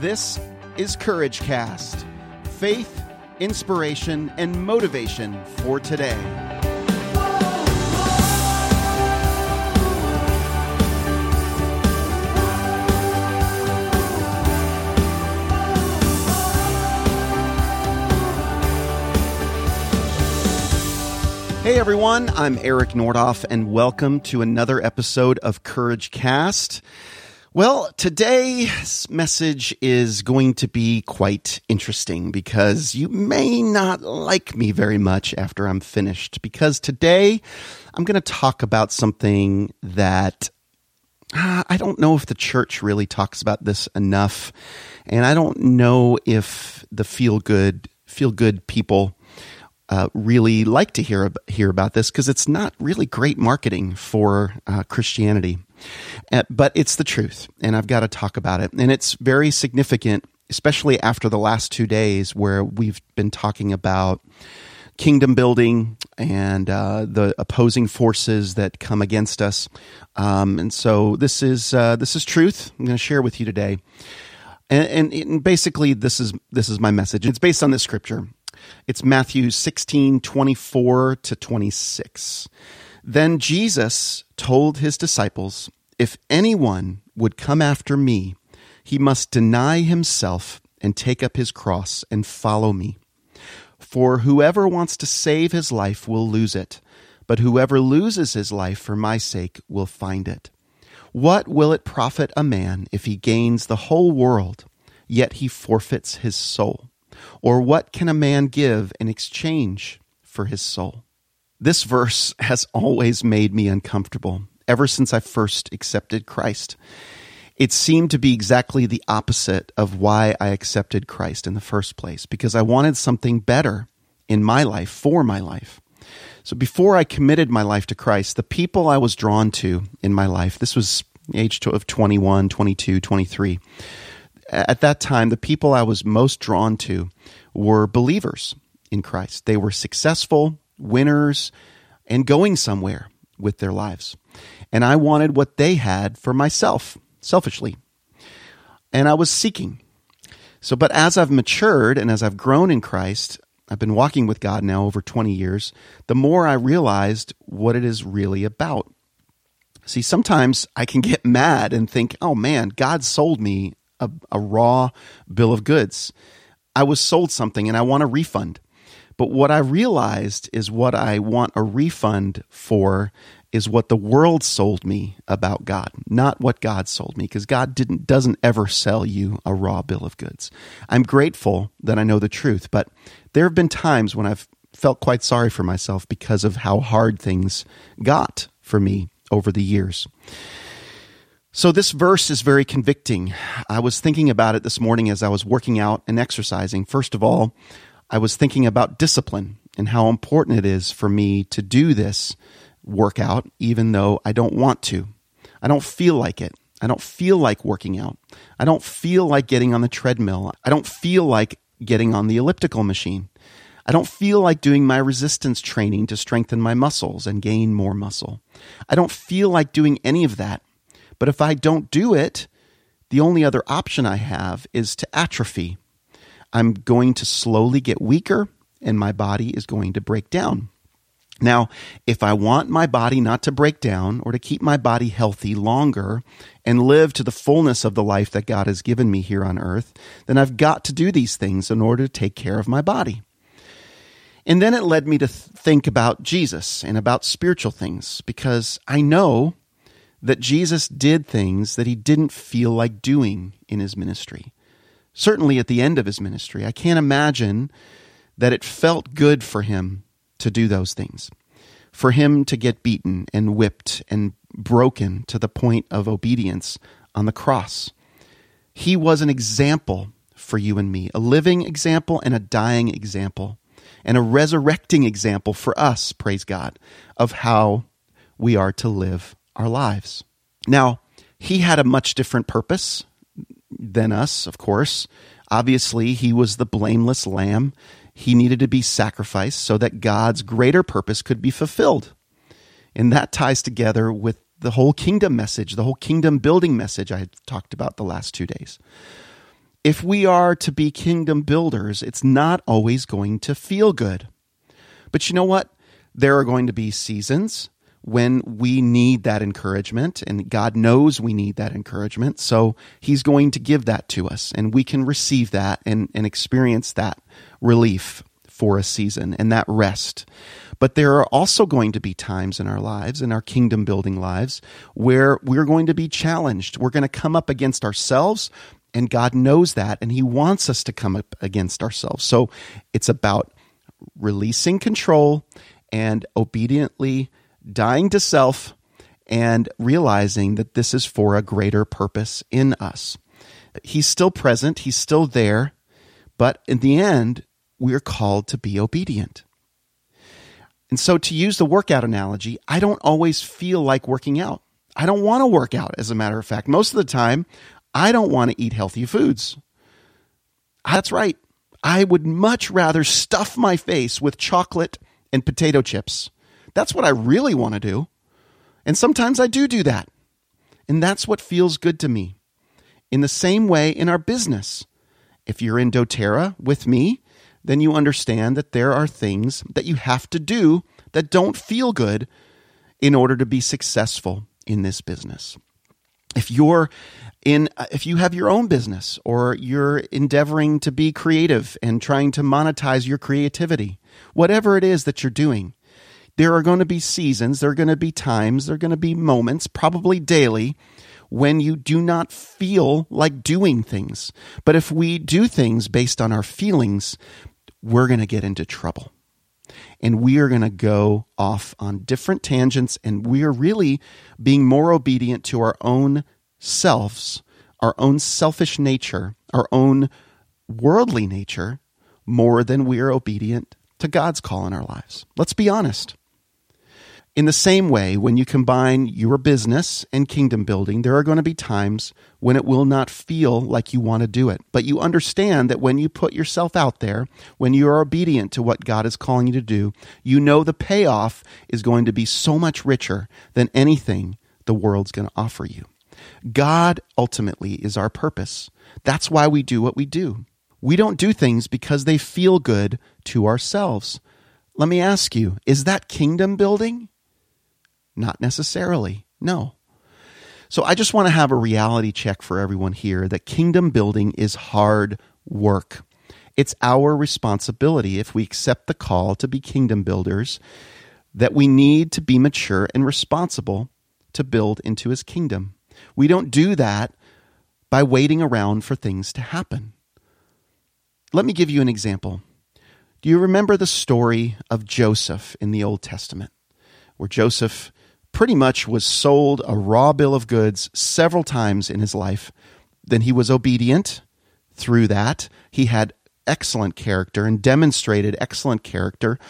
This is Courage Cast faith, inspiration, and motivation for today. Hey everyone, I'm Eric Nordoff, and welcome to another episode of Courage Cast. Well, today's message is going to be quite interesting because you may not like me very much after I'm finished. Because today I'm going to talk about something that uh, I don't know if the church really talks about this enough, and I don't know if the feel good feel good people uh, really like to hear hear about this because it's not really great marketing for uh, Christianity, uh, but it's the truth, and I've got to talk about it, and it's very significant, especially after the last two days where we've been talking about kingdom building and uh, the opposing forces that come against us, um, and so this is uh, this is truth. I'm going to share with you today. And, and, and basically, this is this is my message. It's based on this scripture. It's Matthew 16, 24 to 26. Then Jesus told his disciples, If anyone would come after me, he must deny himself and take up his cross and follow me. For whoever wants to save his life will lose it, but whoever loses his life for my sake will find it. What will it profit a man if he gains the whole world, yet he forfeits his soul? Or what can a man give in exchange for his soul? This verse has always made me uncomfortable ever since I first accepted Christ. It seemed to be exactly the opposite of why I accepted Christ in the first place, because I wanted something better in my life, for my life. So before I committed my life to Christ, the people I was drawn to in my life, this was age of 21, 22, 23, at that time, the people I was most drawn to were believers in Christ. They were successful, winners, and going somewhere with their lives. And I wanted what they had for myself, selfishly. And I was seeking. So, but as I've matured and as I've grown in Christ, I've been walking with God now over 20 years, the more I realized what it is really about. See, sometimes I can get mad and think, oh man, God sold me a, a raw bill of goods. I was sold something and I want a refund. But what I realized is what I want a refund for is what the world sold me about God, not what God sold me, because God didn't doesn't ever sell you a raw bill of goods. I'm grateful that I know the truth, but there have been times when I've felt quite sorry for myself because of how hard things got for me over the years. So, this verse is very convicting. I was thinking about it this morning as I was working out and exercising. First of all, I was thinking about discipline and how important it is for me to do this workout, even though I don't want to. I don't feel like it. I don't feel like working out. I don't feel like getting on the treadmill. I don't feel like getting on the elliptical machine. I don't feel like doing my resistance training to strengthen my muscles and gain more muscle. I don't feel like doing any of that but if I don't do it, the only other option I have is to atrophy. I'm going to slowly get weaker and my body is going to break down. Now, if I want my body not to break down or to keep my body healthy longer and live to the fullness of the life that God has given me here on earth, then I've got to do these things in order to take care of my body. And then it led me to think about Jesus and about spiritual things because I know that Jesus did things that he didn't feel like doing in his ministry. Certainly at the end of his ministry, I can't imagine that it felt good for him to do those things. For him to get beaten and whipped and broken to the point of obedience on the cross. He was an example for you and me, a living example and a dying example, and a resurrecting example for us, praise God, of how we are to live our lives. Now, he had a much different purpose than us, of course. Obviously, he was the blameless lamb. He needed to be sacrificed so that God's greater purpose could be fulfilled. And that ties together with the whole kingdom message, the whole kingdom building message I talked about the last two days. if we are to be kingdom builders, it's not always going to feel good. But you know what? There are going to be seasons when we need that encouragement, and God knows we need that encouragement. So He's going to give that to us, and we can receive that and, and experience that relief for a season and that rest. But there are also going to be times in our lives, in our kingdom building lives, where we're going to be challenged. We're going to come up against ourselves, and God knows that, and He wants us to come up against ourselves. So it's about releasing control and obediently dying to self and realizing that this is for a greater purpose in us. He's still present, He's still there, but in the end, we're called to be obedient. And so, to use the workout analogy, I don't always feel like working out. I don't want to work out, as a matter of fact. Most of the time, I don't want to eat healthy foods. That's right. I would much rather stuff my face with chocolate and potato chips. That's what I really want to do. And sometimes I do do that. And that's what feels good to me. In the same way, in our business, if you're in doTERRA with me, then you understand that there are things that you have to do that don't feel good in order to be successful in this business. If you're in uh, if you have your own business or you're endeavoring to be creative and trying to monetize your creativity, whatever it is that you're doing, there are going to be seasons, there are going to be times, there are going to be moments, probably daily, when you do not feel like doing things. But if we do things based on our feelings, we're going to get into trouble. And we are going to go off on different tangents, and we are really being more obedient to our own selves, our own selfish nature, our own worldly nature, more than we are obedient to God's call in our lives. Let's be honest. In the same way, when you combine your business and kingdom building, there are going to be times when it will not feel like you want to do it. But you understand that when you put yourself out there, when you are obedient to what God is calling you to do, you know the payoff is going to be so much richer than anything the world's going to offer you. God ultimately is our purpose. That's why we do what we do. We don't do things because they feel good to ourselves. Let me ask you, is that kingdom building? Not necessarily. No. So I just want to have a reality check for everyone here that kingdom building is hard work. It's our responsibility if we accept the call to be kingdom builders that we need to be mature and responsible to build into his kingdom. We don't do that by waiting around for things to happen. Let me give you an example. Do you remember the story of Joseph in the Old Testament, where Joseph pretty much was sold a raw bill of goods several times in his life. Then he was obedient through that. He had excellent character and demonstrated excellent character,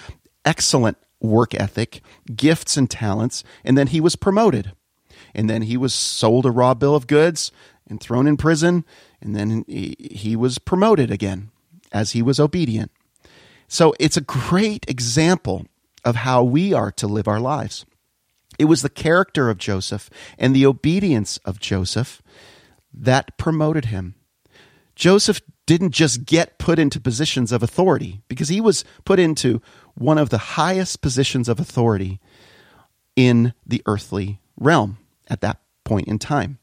excellent work ethic, gifts and talents, and then he was promoted. And then he was sold a raw bill of goods and thrown in prison, and then he was promoted again as he was obedient. So it's a great example of how we are to live our lives. It was the character of Joseph and the obedience of Joseph that promoted him. Joseph didn't just get put into positions of authority because he was put into one of the highest positions of authority in the earthly realm at that point in time.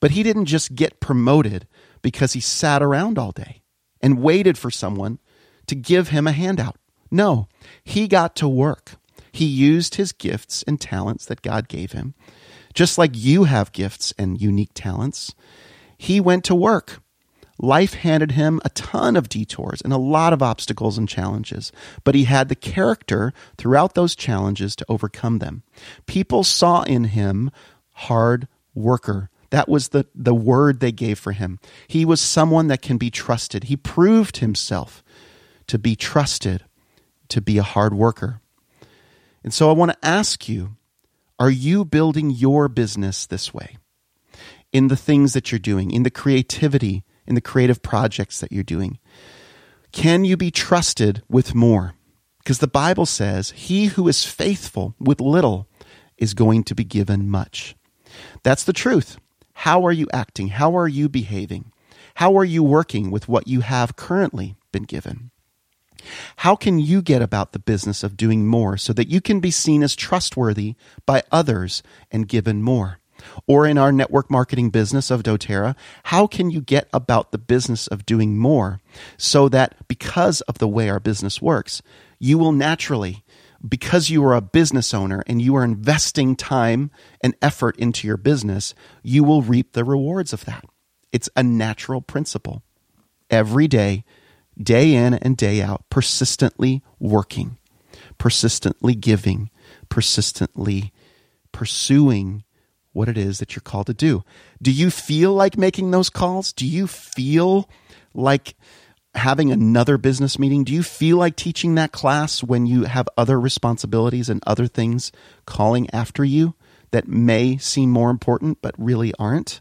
But he didn't just get promoted because he sat around all day and waited for someone to give him a handout. No, he got to work. He used his gifts and talents that God gave him. Just like you have gifts and unique talents, he went to work. Life handed him a ton of detours and a lot of obstacles and challenges, but he had the character throughout those challenges to overcome them. People saw in him hard worker. That was the, the word they gave for him. He was someone that can be trusted. He proved himself to be trusted, to be a hard worker. And so I want to ask you are you building your business this way? In the things that you're doing, in the creativity, in the creative projects that you're doing? Can you be trusted with more? Because the Bible says, He who is faithful with little is going to be given much. That's the truth. How are you acting? How are you behaving? How are you working with what you have currently been given? How can you get about the business of doing more so that you can be seen as trustworthy by others and given more? Or in our network marketing business of doTERRA, how can you get about the business of doing more so that because of the way our business works, you will naturally, because you are a business owner and you are investing time and effort into your business, you will reap the rewards of that. It's a natural principle. Every day, day in and day out, persistently working, persistently giving, persistently pursuing what it is that you're called to do. Do you feel like making those calls? Do you feel like having another business meeting? Do you feel like teaching that class when you have other responsibilities and other things calling after you that may seem more important but really aren't?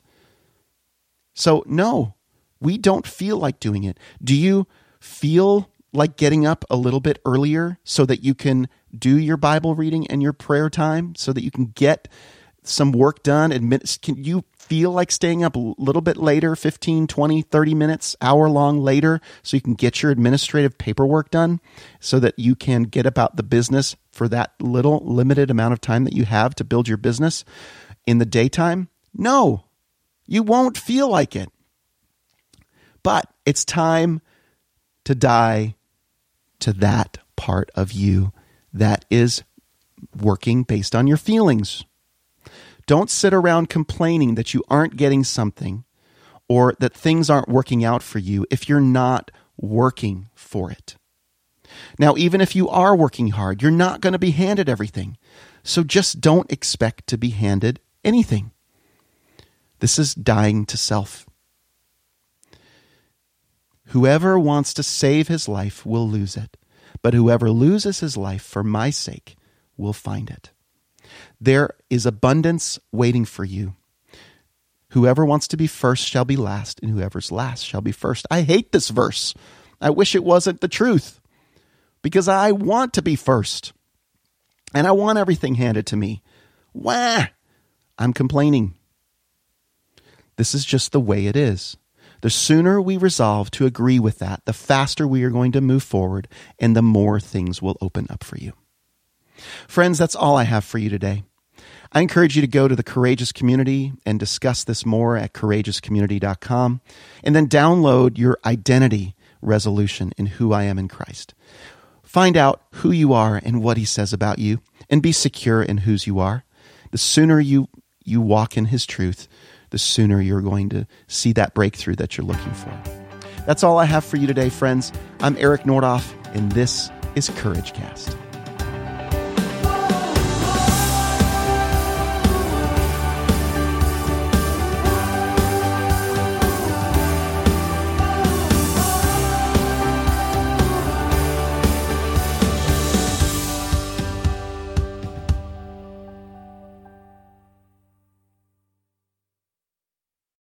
So, no, we don't feel like doing it. Do you feel like getting up a little bit earlier so that you can do your Bible reading and your prayer time so that you can get some work done? Admit, can you feel like staying up a little bit later, 15, 20, 30 minutes, hour long later, so you can get your administrative paperwork done so that you can get about the business for that little limited amount of time that you have to build your business in the daytime? No, you won't feel like it. But it's time to die to that part of you that is working based on your feelings. Don't sit around complaining that you aren't getting something or that things aren't working out for you if you're not working for it. Now, even if you are working hard, you're not going to be handed everything. So just don't expect to be handed anything. This is dying to self. Whoever wants to save his life will lose it, but whoever loses his life for my sake will find it. There is abundance waiting for you. Whoever wants to be first shall be last, and whoever's last shall be first. I hate this verse. I wish it wasn't the truth because I want to be first and I want everything handed to me. Wah! I'm complaining. This is just the way it is. The sooner we resolve to agree with that, the faster we are going to move forward and the more things will open up for you. Friends, that's all I have for you today. I encourage you to go to the Courageous Community and discuss this more at courageouscommunity.com and then download your identity resolution in who I am in Christ. Find out who you are and what he says about you and be secure in whose you are. The sooner you you walk in his truth, the sooner you're going to see that breakthrough that you're looking for. That's all I have for you today, friends. I'm Eric Nordoff, and this is Courage Cast.